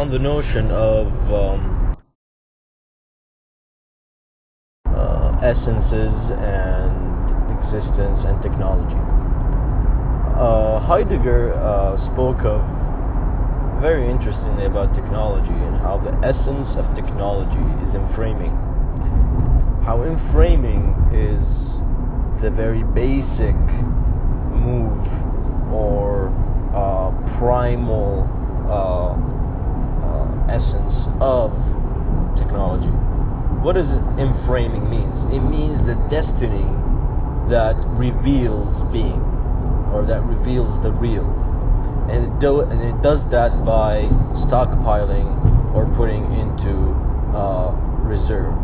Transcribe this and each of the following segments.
on the notion of um, uh, essences and existence and technology. Uh, Heidegger uh, spoke of very interestingly about technology and how the essence of technology is enframing. How in framing is the very basic move or uh, primal uh, essence of technology. What does enframing means? It means the destiny that reveals being, or that reveals the real, and it, do, and it does that by stockpiling or putting into uh, reserve.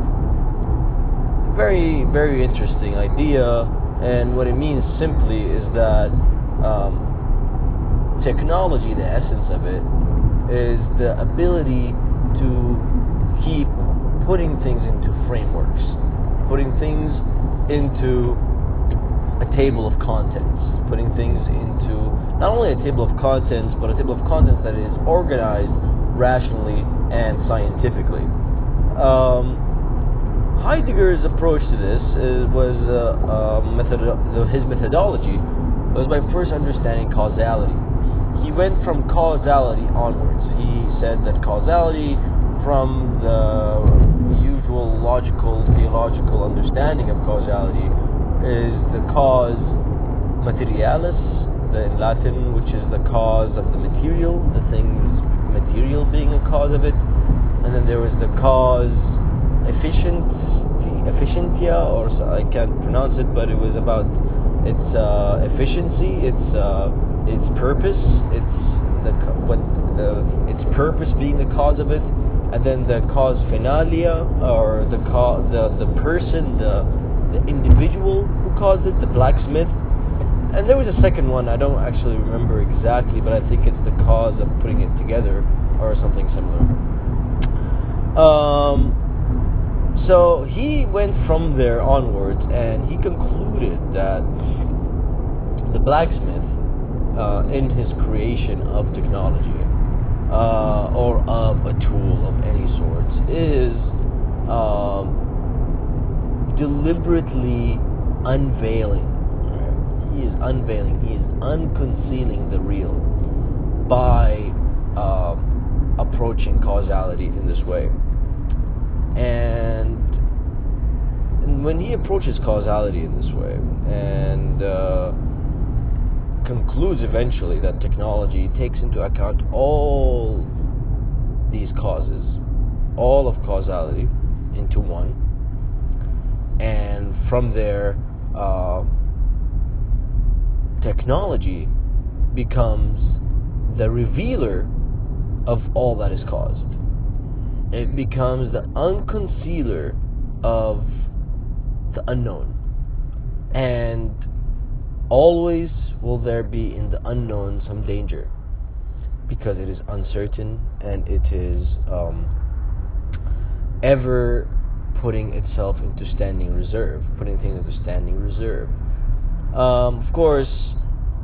Very, very interesting idea, and what it means simply is that um, technology, the essence of it, is the ability to keep putting things into frameworks, putting things into a table of contents, putting things into not only a table of contents, but a table of contents that is organized rationally and scientifically. Um, Heidegger's approach to this is, was uh, uh, method, his methodology was by first understanding causality. He went from causality onwards. He said that causality, from the usual logical, theological understanding of causality, is the cause materialis, the, in Latin, which is the cause of the material, the thing's material being a cause of it. And then there was the cause efficient, efficientia, or I can't pronounce it, but it was about its uh, efficiency, its uh, its purpose, its the what the its purpose being the cause of it, and then the cause finalia, or the co- the the person, the the individual who caused it, the blacksmith. And there was a second one, I don't actually remember exactly, but I think it's the cause of putting it together or something similar. Um, so he went from there onwards and he concluded that the blacksmith, uh, in his creation of technology, uh, or of a tool of any sort, is um, deliberately unveiling. He is unveiling, he is unconcealing the real by um, approaching causality in this way. And, and, when he approaches causality in this way and uh, concludes eventually that technology takes into account all these causes, all of causality into one, and from there, uh, technology becomes the revealer of all that is caused. It becomes the unconcealer of the unknown. And always will there be in the unknown some danger because it is uncertain and it is um, ever putting itself into standing reserve, putting things into standing reserve. Um, of course,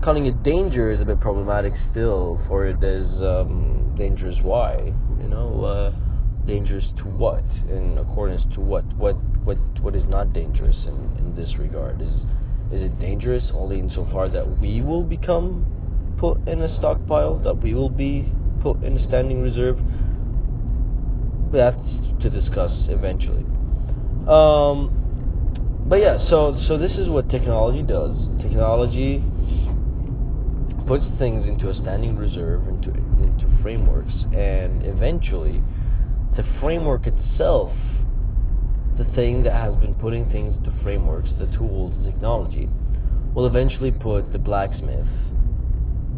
calling it danger is a bit problematic still, for it is um, dangerous. Why? You know, uh, dangerous to what? In accordance to what? What? What? What is not dangerous in, in this regard? Is is it dangerous only insofar that we will become put in a stockpile, that we will be put in a standing reserve? That's to discuss eventually. Um, but yeah, so so this is what technology does. Technology puts things into a standing reserve, into into frameworks, and eventually, the framework itself, the thing that has been putting things into frameworks, the tools, the technology, will eventually put the blacksmith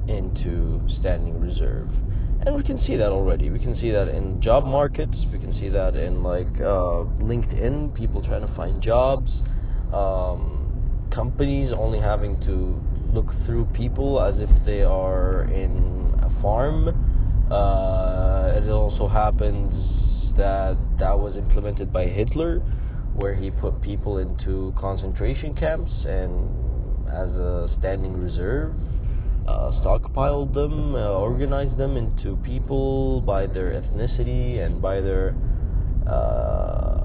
into standing reserve and we can see that already. We can see that in job markets. We can see that in like uh, LinkedIn, people trying to find jobs. Um, companies only having to look through people as if they are in a farm. Uh, it also happens that that was implemented by Hitler, where he put people into concentration camps and as a standing reserve uh, stockpiled them, uh, organized them into people by their ethnicity and by their uh,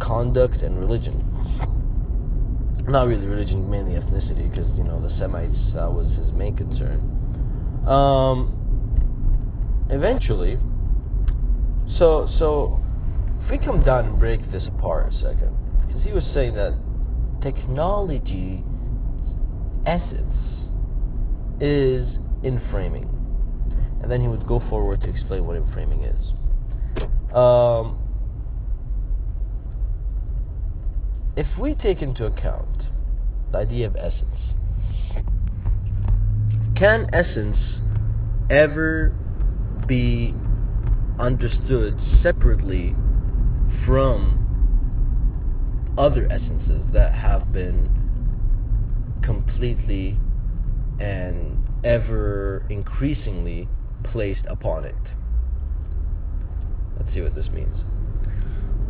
conduct and religion. Not really religion, mainly ethnicity, because you know the Semites that was his main concern. Um, eventually, so so if we come down and break this apart a second, because he was saying that technology essence is enframing. And then he would go forward to explain what enframing is. Um, if we take into account the idea of essence, can essence ever be understood separately from other essences that have been completely and ever increasingly placed upon it. Let's see what this means.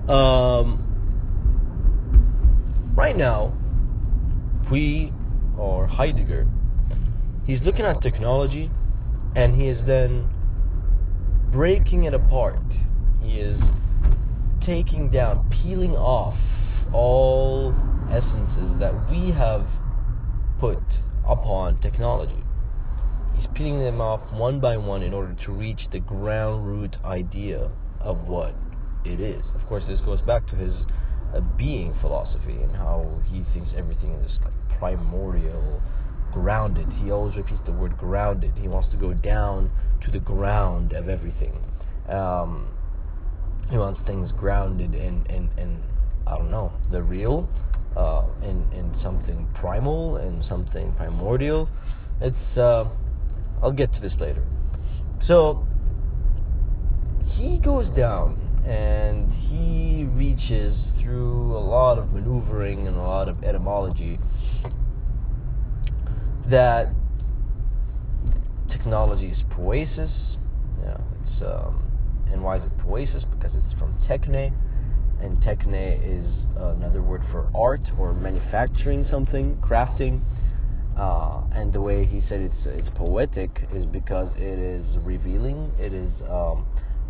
Um, right now, we or Heidegger, he's looking at technology and he is then breaking it apart. He is taking down, peeling off all essences that we have put upon technology. He's peeling them off one by one in order to reach the ground root idea of what it is. Of course, this goes back to his uh, being philosophy and how he thinks everything is like primordial, grounded. He always repeats the word grounded. He wants to go down to the ground of everything. Um, he wants things grounded in, in, in I don't know, the real, uh, in in something primal and something primordial. It's uh, I'll get to this later. So he goes down and he reaches through a lot of maneuvering and a lot of etymology that technology is poesis. Yeah, it's um, and why is it poesis? Because it's from techne, and techne is another word for art or manufacturing something, crafting. Uh, and the way he said it's it's poetic is because it is revealing, it is um,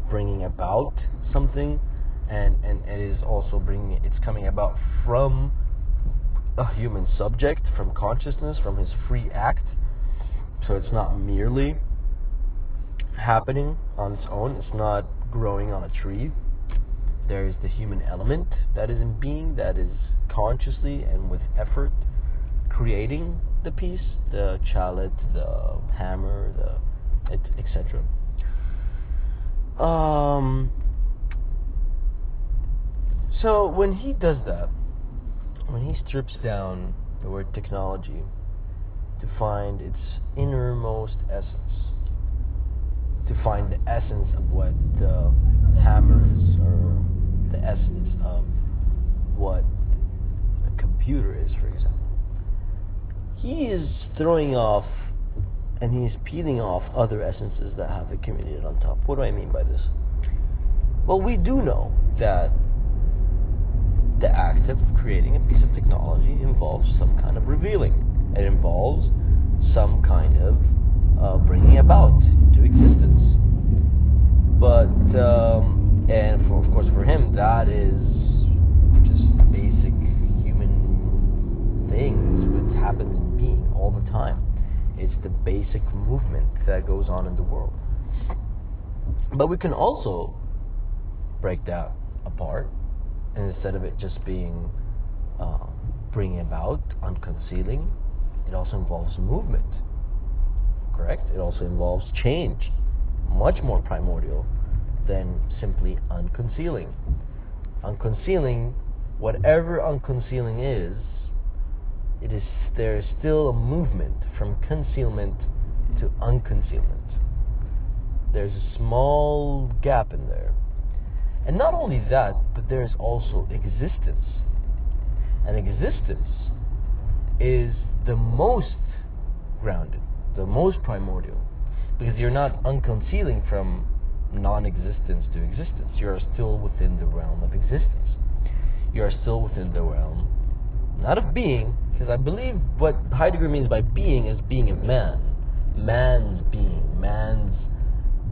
bringing about something, and and it is also bringing it's coming about from a human subject, from consciousness, from his free act. So it's not merely happening on its own. It's not growing on a tree there is the human element that is in being, that is consciously and with effort creating the piece, the chalet, the hammer, the etc. Um, so when he does that, when he strips down the word technology to find its innermost essence, to find the essence of what the hammer is or the essence of what a computer is, for example. He is throwing off and he's peeling off other essences that have accumulated on top. What do I mean by this? Well, we do know that the act of creating a piece of technology involves some kind of revealing. It involves some kind of uh, bringing about into existence. But um, and for, of course for him that is just basic human things which happens in being all the time. It's the basic movement that goes on in the world. But we can also break that apart and instead of it just being uh, bringing about unconcealing. It also involves movement correct it also involves change much more primordial than simply unconcealing. Unconcealing, whatever unconcealing is, it is there is still a movement from concealment to unconcealment. There's a small gap in there. And not only that, but there is also existence. And existence is the most grounded, the most primordial, because you're not unconcealing from non existence to existence. You are still within the realm of existence. You are still within the realm, not of being, because I believe what Heidegger means by being is being a man. man's being, man's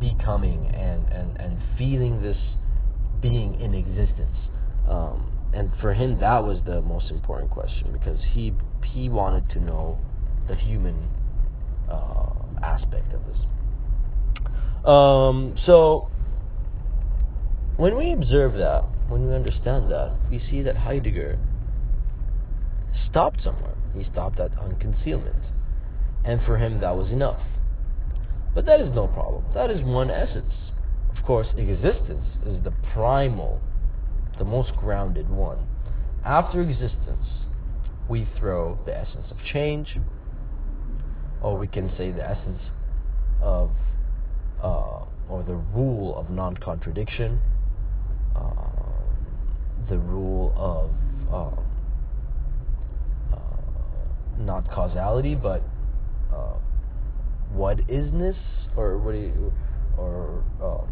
becoming, and and and feeling this being in existence. Um, and for him, that was the most important question because he he wanted to know the human uh, aspect of this. Um, so when we observe that, when we understand that, we see that Heidegger stopped somewhere. He stopped at unconcealment. And for him, that was enough. But that is no problem. That is one essence. Of course, existence is the primal, the most grounded one. After existence, we throw the essence of change, or we can say the essence of, uh, or the rule of non contradiction, uh, the rule of uh, uh, not causality, but uh, what isness, or what do you, or um,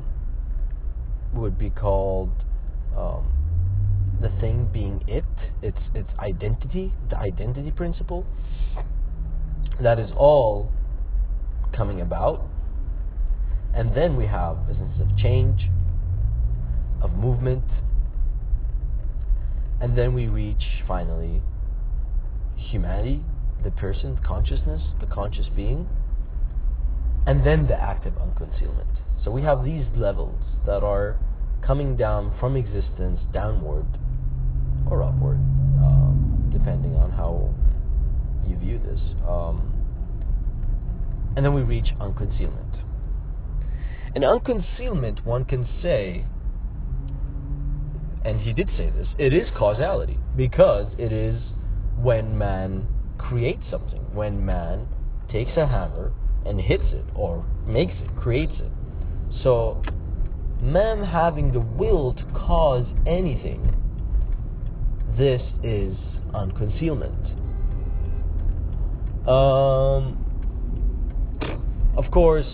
would be called um, the thing being it, its its identity, the identity principle. That is all coming about, and then we have sense of change, of movement, and then we reach finally humanity, the person, consciousness, the conscious being, and then the active unconcealment. So we have these levels that are coming down from existence downward or upward, um, depending on how you view this. Um, and then we reach unconcealment. In unconcealment, one can say, and he did say this, it is causality because it is when man creates something, when man takes a hammer and hits it or makes it, creates it. So, man having the will to cause anything, this is unconcealment. Um, of course,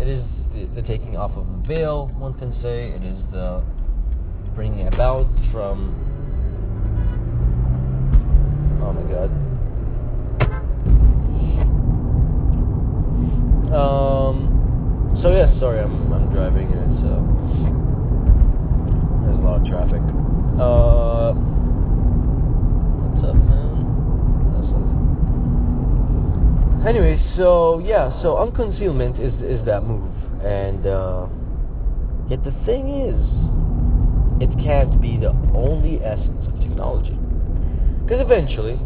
it is the, the taking off of a veil, one can say. It is the bringing about from. Oh my god. Um, so yes, sorry, I'm I'm driving and it's uh, there's a lot of traffic. Uh, what's up, man? That's Anyway, so yeah, so unconcealment is is that move, and uh, yet the thing is, it can't be the only essence of technology, because eventually,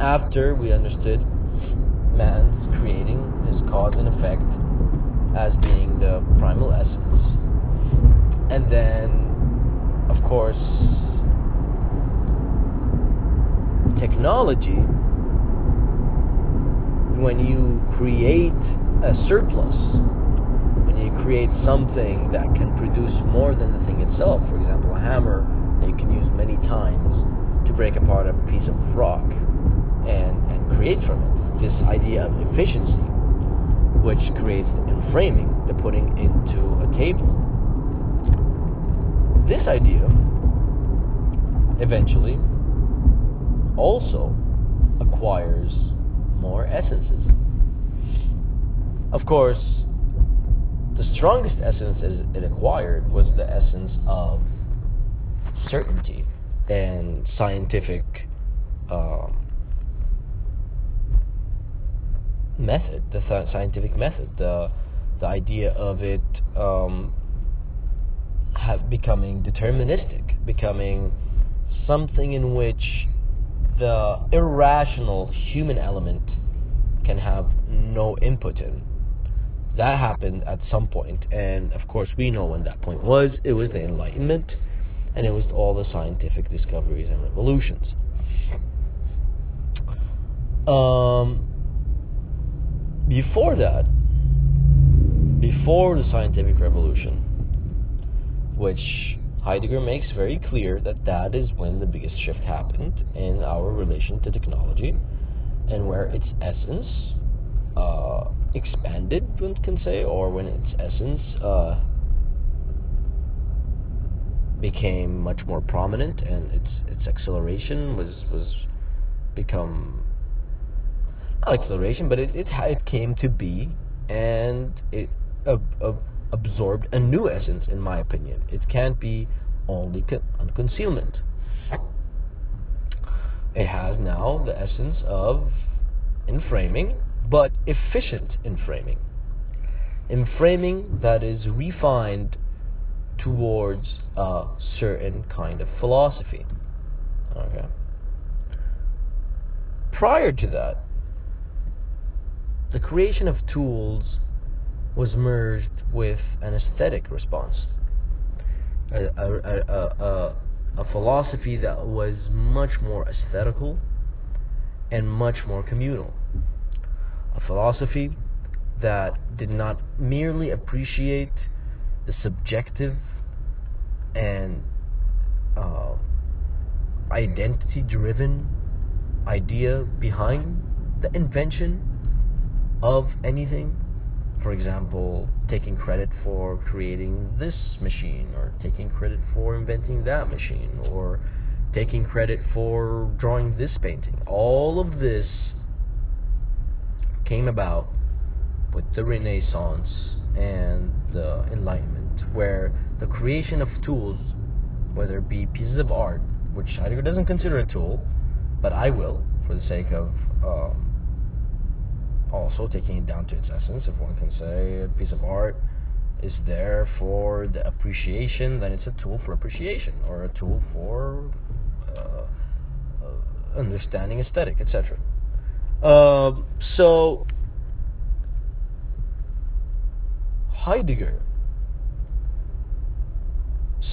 after we understood man's creating his cause and effect as being the primal essence. And then, of course, technology, when you create a surplus, when you create something that can produce more than the thing itself, for example, a hammer that you can use many times to break apart a piece of rock and, and create from it this idea of efficiency, which creates the enframing, the putting into a table. This idea eventually also acquires more essences. Of course, the strongest essence it acquired was the essence of certainty and scientific um, method, the th- scientific method, the the idea of it um, have becoming deterministic, becoming something in which the irrational human element can have no input in. That happened at some point, and of course, we know when that point was. It was the Enlightenment, and it was all the scientific discoveries and revolutions. Um, before that, before the scientific revolution, which Heidegger makes very clear that that is when the biggest shift happened in our relation to technology and where its essence uh, expanded, one can say, or when its essence uh, became much more prominent and its its acceleration was was become not acceleration, but it, it, it came to be and it uh, uh, absorbed a new essence, in my opinion. It can't be only con- concealment. It has now the essence of enframing, but efficient enframing. Enframing that is refined towards a certain kind of philosophy. Okay. Prior to that, the creation of tools was merged with an aesthetic response. A, a, a, a, philosophy that was much more aesthetical and much more communal. A philosophy that did not merely appreciate the subjective and uh, identity driven idea behind the invention of anything. For example, taking credit for creating this machine, or taking credit for inventing that machine, or taking credit for drawing this painting. All of this came about with the Renaissance and the Enlightenment, where the creation of tools, whether it be pieces of art, which Heidegger doesn't consider a tool, but I will for the sake of um, also taking it down to its essence, if one can say a piece of art is there for the appreciation, then it's a tool for appreciation or a tool for uh, uh, understanding aesthetic, etc. Um, so Heidegger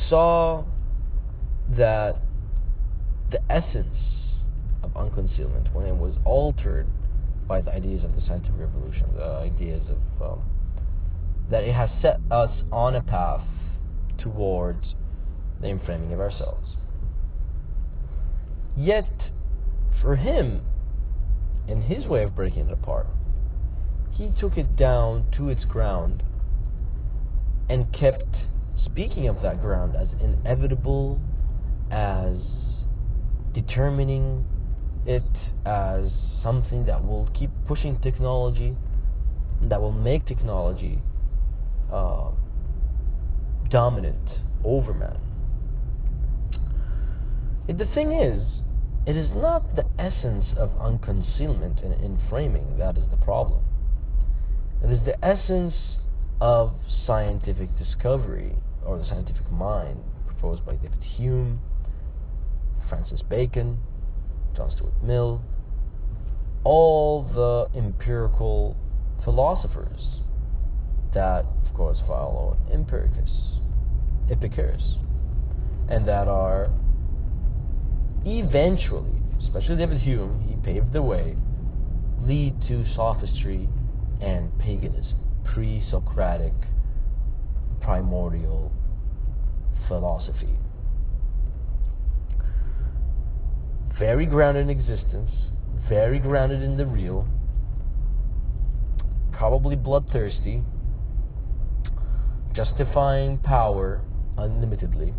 saw that the essence of unconcealment, when it was altered by the ideas of the scientific revolution, the ideas of um, that it has set us on a path towards the enframing of ourselves. Yet, for him, in his way of breaking it apart, he took it down to its ground and kept speaking of that ground as inevitable, as determining it as something that will keep pushing technology, that will make technology uh, dominant over man. the thing is, it is not the essence of unconcealment and enframing that is the problem. It is the essence of scientific discovery or the scientific mind proposed by David Hume, Francis Bacon, John Stuart Mill, all the empirical philosophers that, of course, follow Empiricus, Epicurus, and that are eventually, especially David Hume, he paved the way, lead to sophistry and paganism, pre Socratic, primordial philosophy. very grounded in existence, very grounded in the real, probably bloodthirsty, justifying power unlimitedly,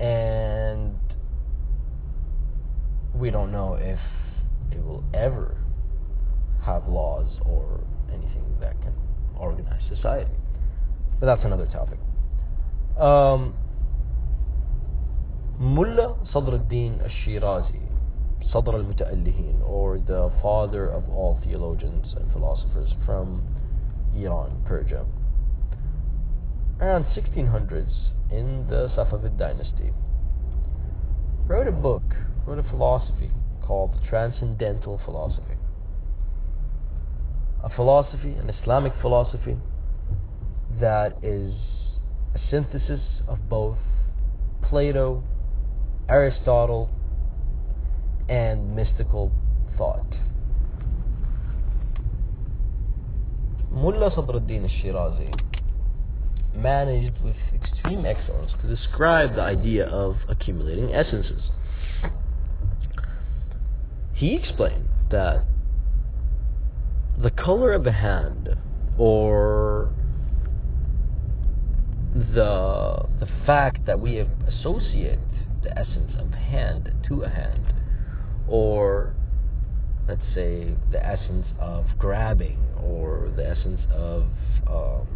and we don't know if it will ever have laws or anything that can organize society. But that's another topic. Um, Mullah Sadr al-Din al-Shirazi, Sadr al-Muta'allihin, or the father of all theologians and philosophers from Iran, Persia. Around 1600s, in the Safavid dynasty, wrote a book, wrote a philosophy called the Transcendental Philosophy. A philosophy, an Islamic philosophy, that is a synthesis of both Plato Aristotle, and mystical thought. Mullah Sadruddin al-Shirazi managed with extreme excellence to describe the idea of accumulating essences. He explained that the color of a hand or the the fact that we associate the essence of hand to a hand, or let's say, the essence of grabbing or the essence of um,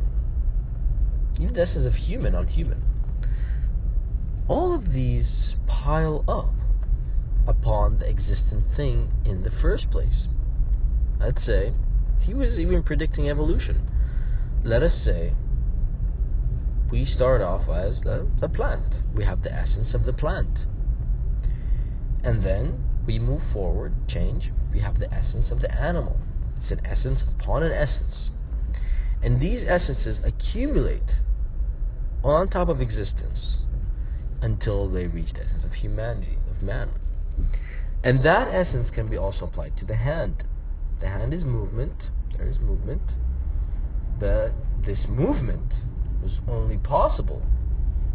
even the essence of human on human. All of these pile up upon the existent thing in the first place. Let's say he was even predicting evolution. Let us say we start off as the, the plant. We have the essence of the plant. And then we move forward, change, we have the essence of the animal. It's an essence upon an essence. And these essences accumulate on top of existence until they reach the essence of humanity, of man. And that essence can be also applied to the hand. The hand is movement, there is movement, but this movement was only possible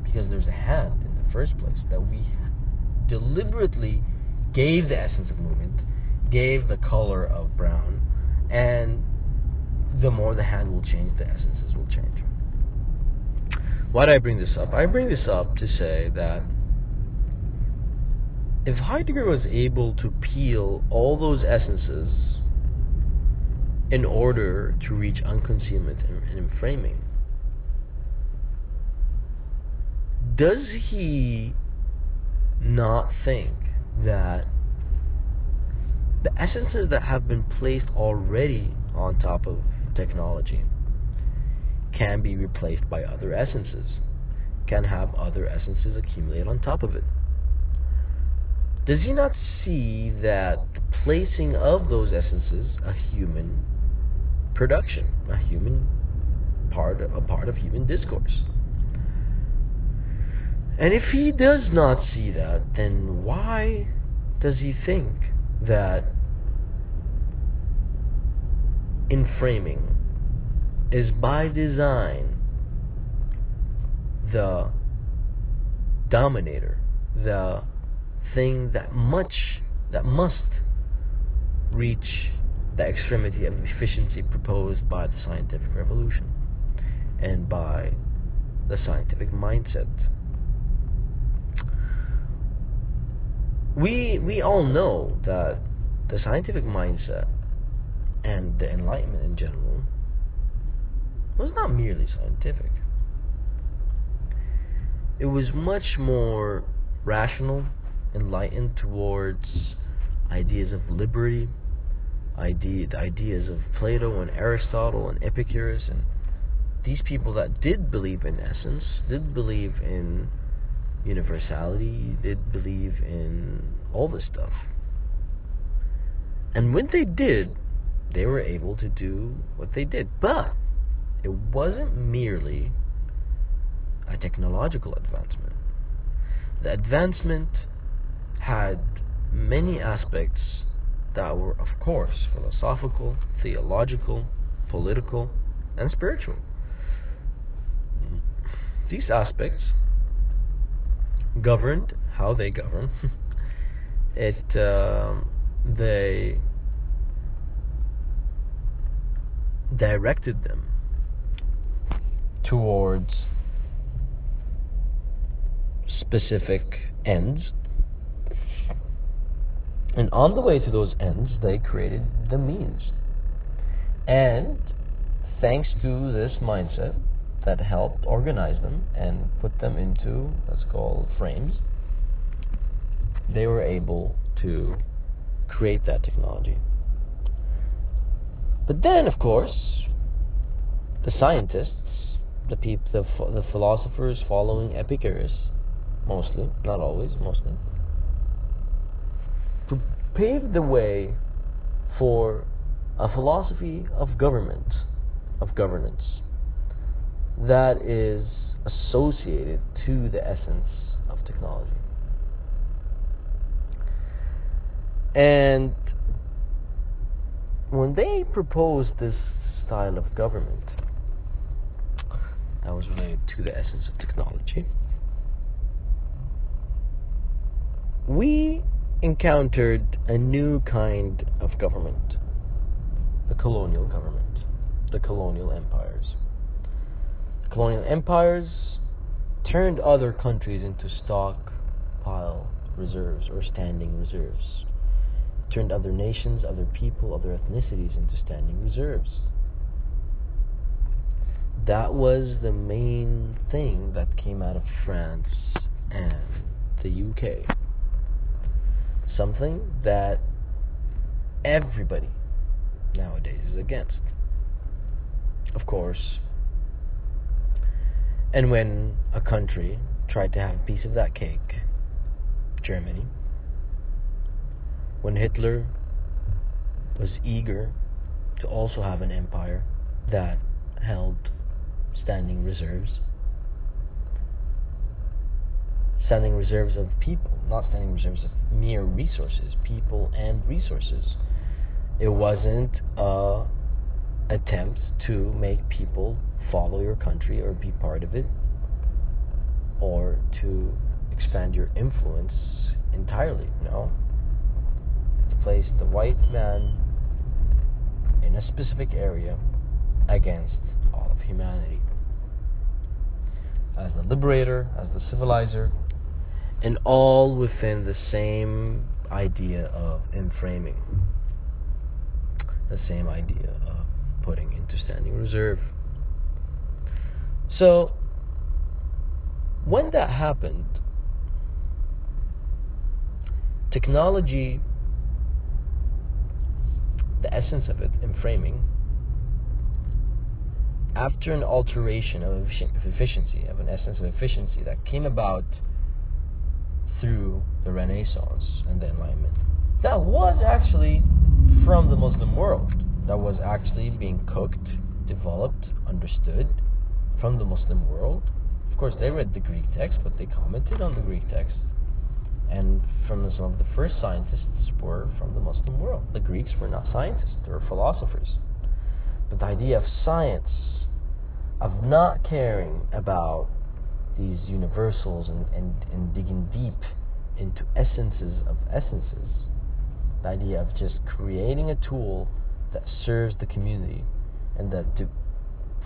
because there's a hand in the first place that we deliberately gave the essence of movement, gave the color of brown, and the more the hand will change, the essences will change. Why do I bring this up? I bring this up to say that if Heidegger was able to peel all those essences in order to reach unconcealment and, and framing, does he not think that the essences that have been placed already on top of technology can be replaced by other essences, can have other essences accumulate on top of it. Does he not see that the placing of those essences a human production, a human part, a part of human discourse? And if he does not see that, then why does he think that in framing is by design the dominator, the thing that much that must reach the extremity of efficiency proposed by the scientific revolution and by the scientific mindset we we all know that the scientific mindset and the enlightenment in general was not merely scientific. It was much more rational enlightened towards ideas of liberty idea the ideas of Plato and Aristotle and Epicurus and these people that did believe in essence did believe in universality, did believe in all this stuff. And when they did, they were able to do what they did. But it wasn't merely a technological advancement. The advancement had many aspects that were, of course, philosophical, theological, political, and spiritual. These aspects governed how they govern. it um, they directed them towards specific ends. And on the way to those ends, they created the means. And thanks to this mindset, that helped organize them and put them into what's called frames, they were able to create that technology. But then, of course, the scientists, the peop- the, the philosophers following Epicurus, mostly, not always, mostly, paved the way for a philosophy of government, of governance, that is associated to the essence of technology. And when they proposed this style of government that was related to the essence of technology, we encountered a new kind of government the colonial government, the colonial empires colonial empires turned other countries into stockpile reserves or standing reserves, turned other nations, other people, other ethnicities into standing reserves. That was the main thing that came out of France and the UK. Something that everybody nowadays is against. Of course. And when a country tried to have a piece of that cake, Germany, when Hitler was eager to also have an empire that held standing reserves, standing reserves of people, not standing reserves of mere resources, people and resources. It wasn't a attempt to make people follow your country or be part of it or to expand your influence entirely. No. To place the white man in a specific area against all of humanity. As the liberator, as the civilizer, and all within the same idea of enframing. The same idea of putting into standing reserve. So, when that happened, technology, the essence of it enframing, after an alteration of efficiency, of an essence of efficiency that came about through the Renaissance and the Enlightenment, that was actually from the Muslim world. That was actually being cooked, developed, understood from the Muslim world. Of course, they read the Greek text, but they commented on the Greek text. And from some of the first scientists were from the Muslim world. The Greeks were not scientists, they were philosophers. But the idea of science, of not caring about these universals and, and, and digging deep into essences of essences, the idea of just creating a tool that serves the community and that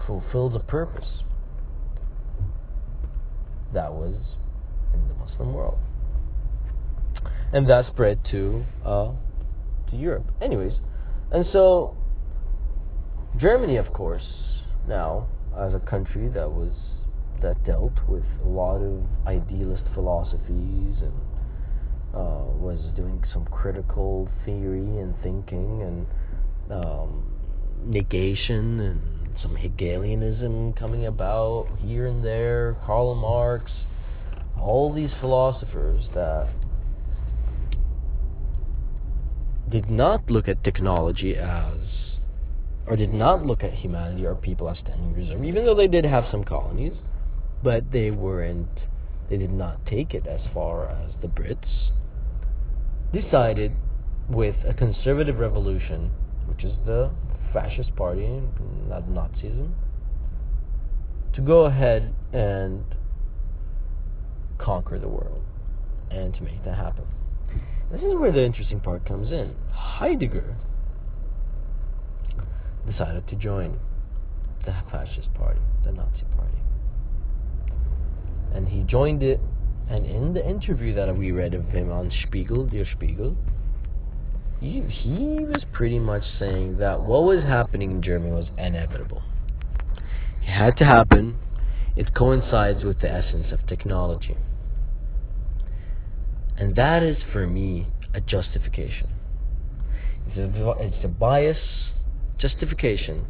fulfills a purpose that was in the Muslim world. And that spread to uh, to Europe. Anyways, and so Germany, of course, now as a country that was that dealt with a lot of idealist philosophies and uh, was doing some critical theory and thinking and um, negation and some Hegelianism coming about here and there, Karl Marx, all these philosophers that did not look at technology as, or did not look at humanity or people as standing reserve, even though they did have some colonies, but they weren't, they did not take it as far as the Brits, decided with a conservative revolution, which is the fascist party, not Nazism, to go ahead and conquer the world and to make that happen. This is where the interesting part comes in. Heidegger decided to join the fascist party, the Nazi party. And he joined it, and in the interview that we read of him on Spiegel, Der Spiegel, he, he was pretty much saying that what was happening in Germany was inevitable. It had to happen. It coincides with the essence of technology. And that is for me a justification. It's a, it's a bias justification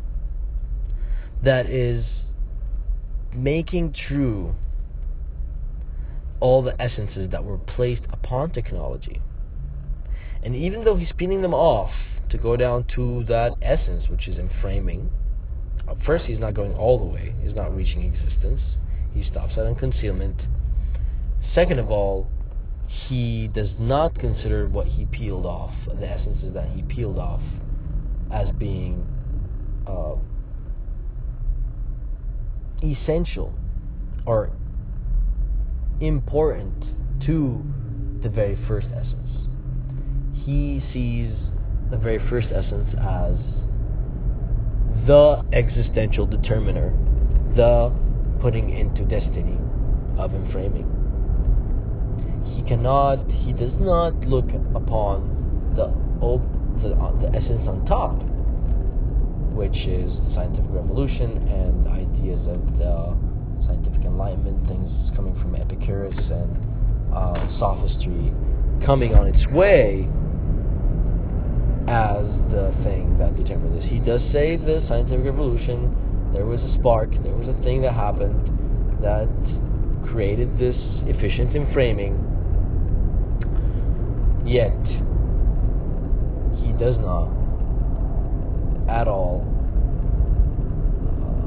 that is making true all the essences that were placed upon technology and even though he's pinning them off to go down to that essence, which is enframing, first he's not going all the way, he's not reaching existence. He stops at concealment. Second of all, he does not consider what he peeled off, the essences that he peeled off, as being uh, essential or important to the very first essence he sees the very first essence as the existential determiner, the putting into destiny of enframing. He cannot, he does not look upon the the, uh, the essence on top, which is the scientific revolution and ideas of the scientific enlightenment, things coming from Epicurus and uh, sophistry coming on its way as the thing that determined this. He does say the scientific revolution, there was a spark, there was a thing that happened that created this efficient enframing, yet he does not at all uh,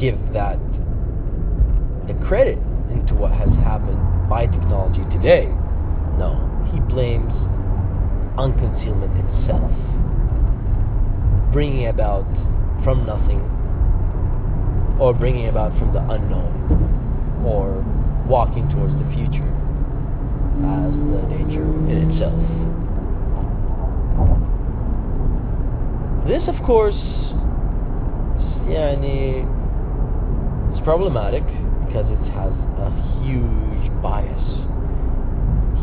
give that the credit into what has happened by technology today. No, he blames unconcealment itself, bringing about from nothing or bringing about from the unknown or walking towards the future as the nature in itself. This, of course, يعني, is problematic because it has a huge bias.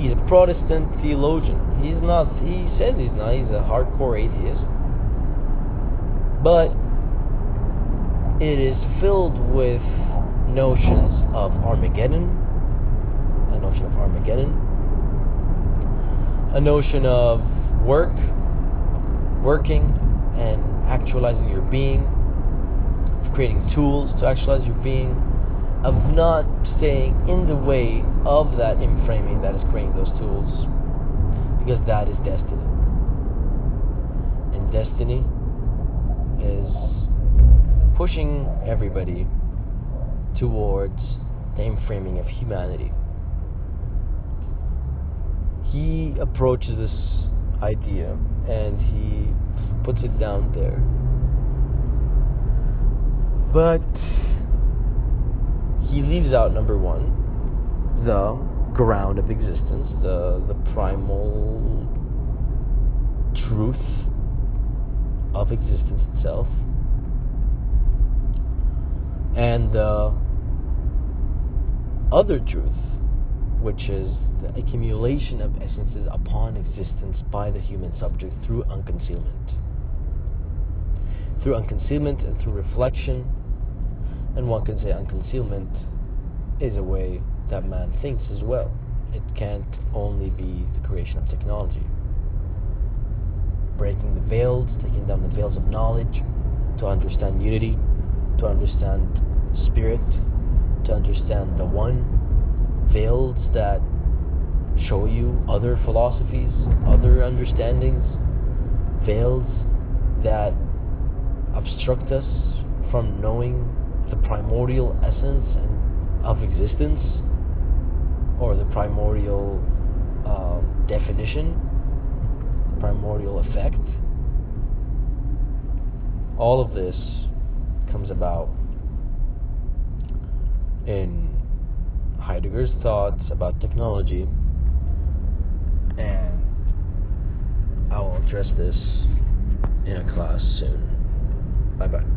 He's a Protestant theologian. He's not, he says he's not, he's a hardcore atheist. But it is filled with notions of Armageddon, a notion of Armageddon, a notion of work, working, and actualizing your being, of creating tools to actualize your being, of not staying in the way of that enframing that is creating those tools, because that is destiny. And destiny is pushing everybody towards the enframing of humanity. He approaches this idea and he puts it down there. But he leaves out number one, the ground of existence, the the primal truth of existence itself and the other truth, which is the accumulation of essences upon existence by the human subject through unconcealment. Through unconcealment and through reflection, and one can say unconcealment is a way that man thinks as well. It can't only be the creation of technology. Breaking the veils, taking down the veils of knowledge to understand unity, to understand spirit, to understand the one, veils that show you other philosophies, other understandings, veils that obstruct us from knowing the primordial essence and of existence or the primordial uh, definition, primordial effect. All of this comes about in Heidegger's thoughts about technology, and I will address this in a class soon. Bye bye.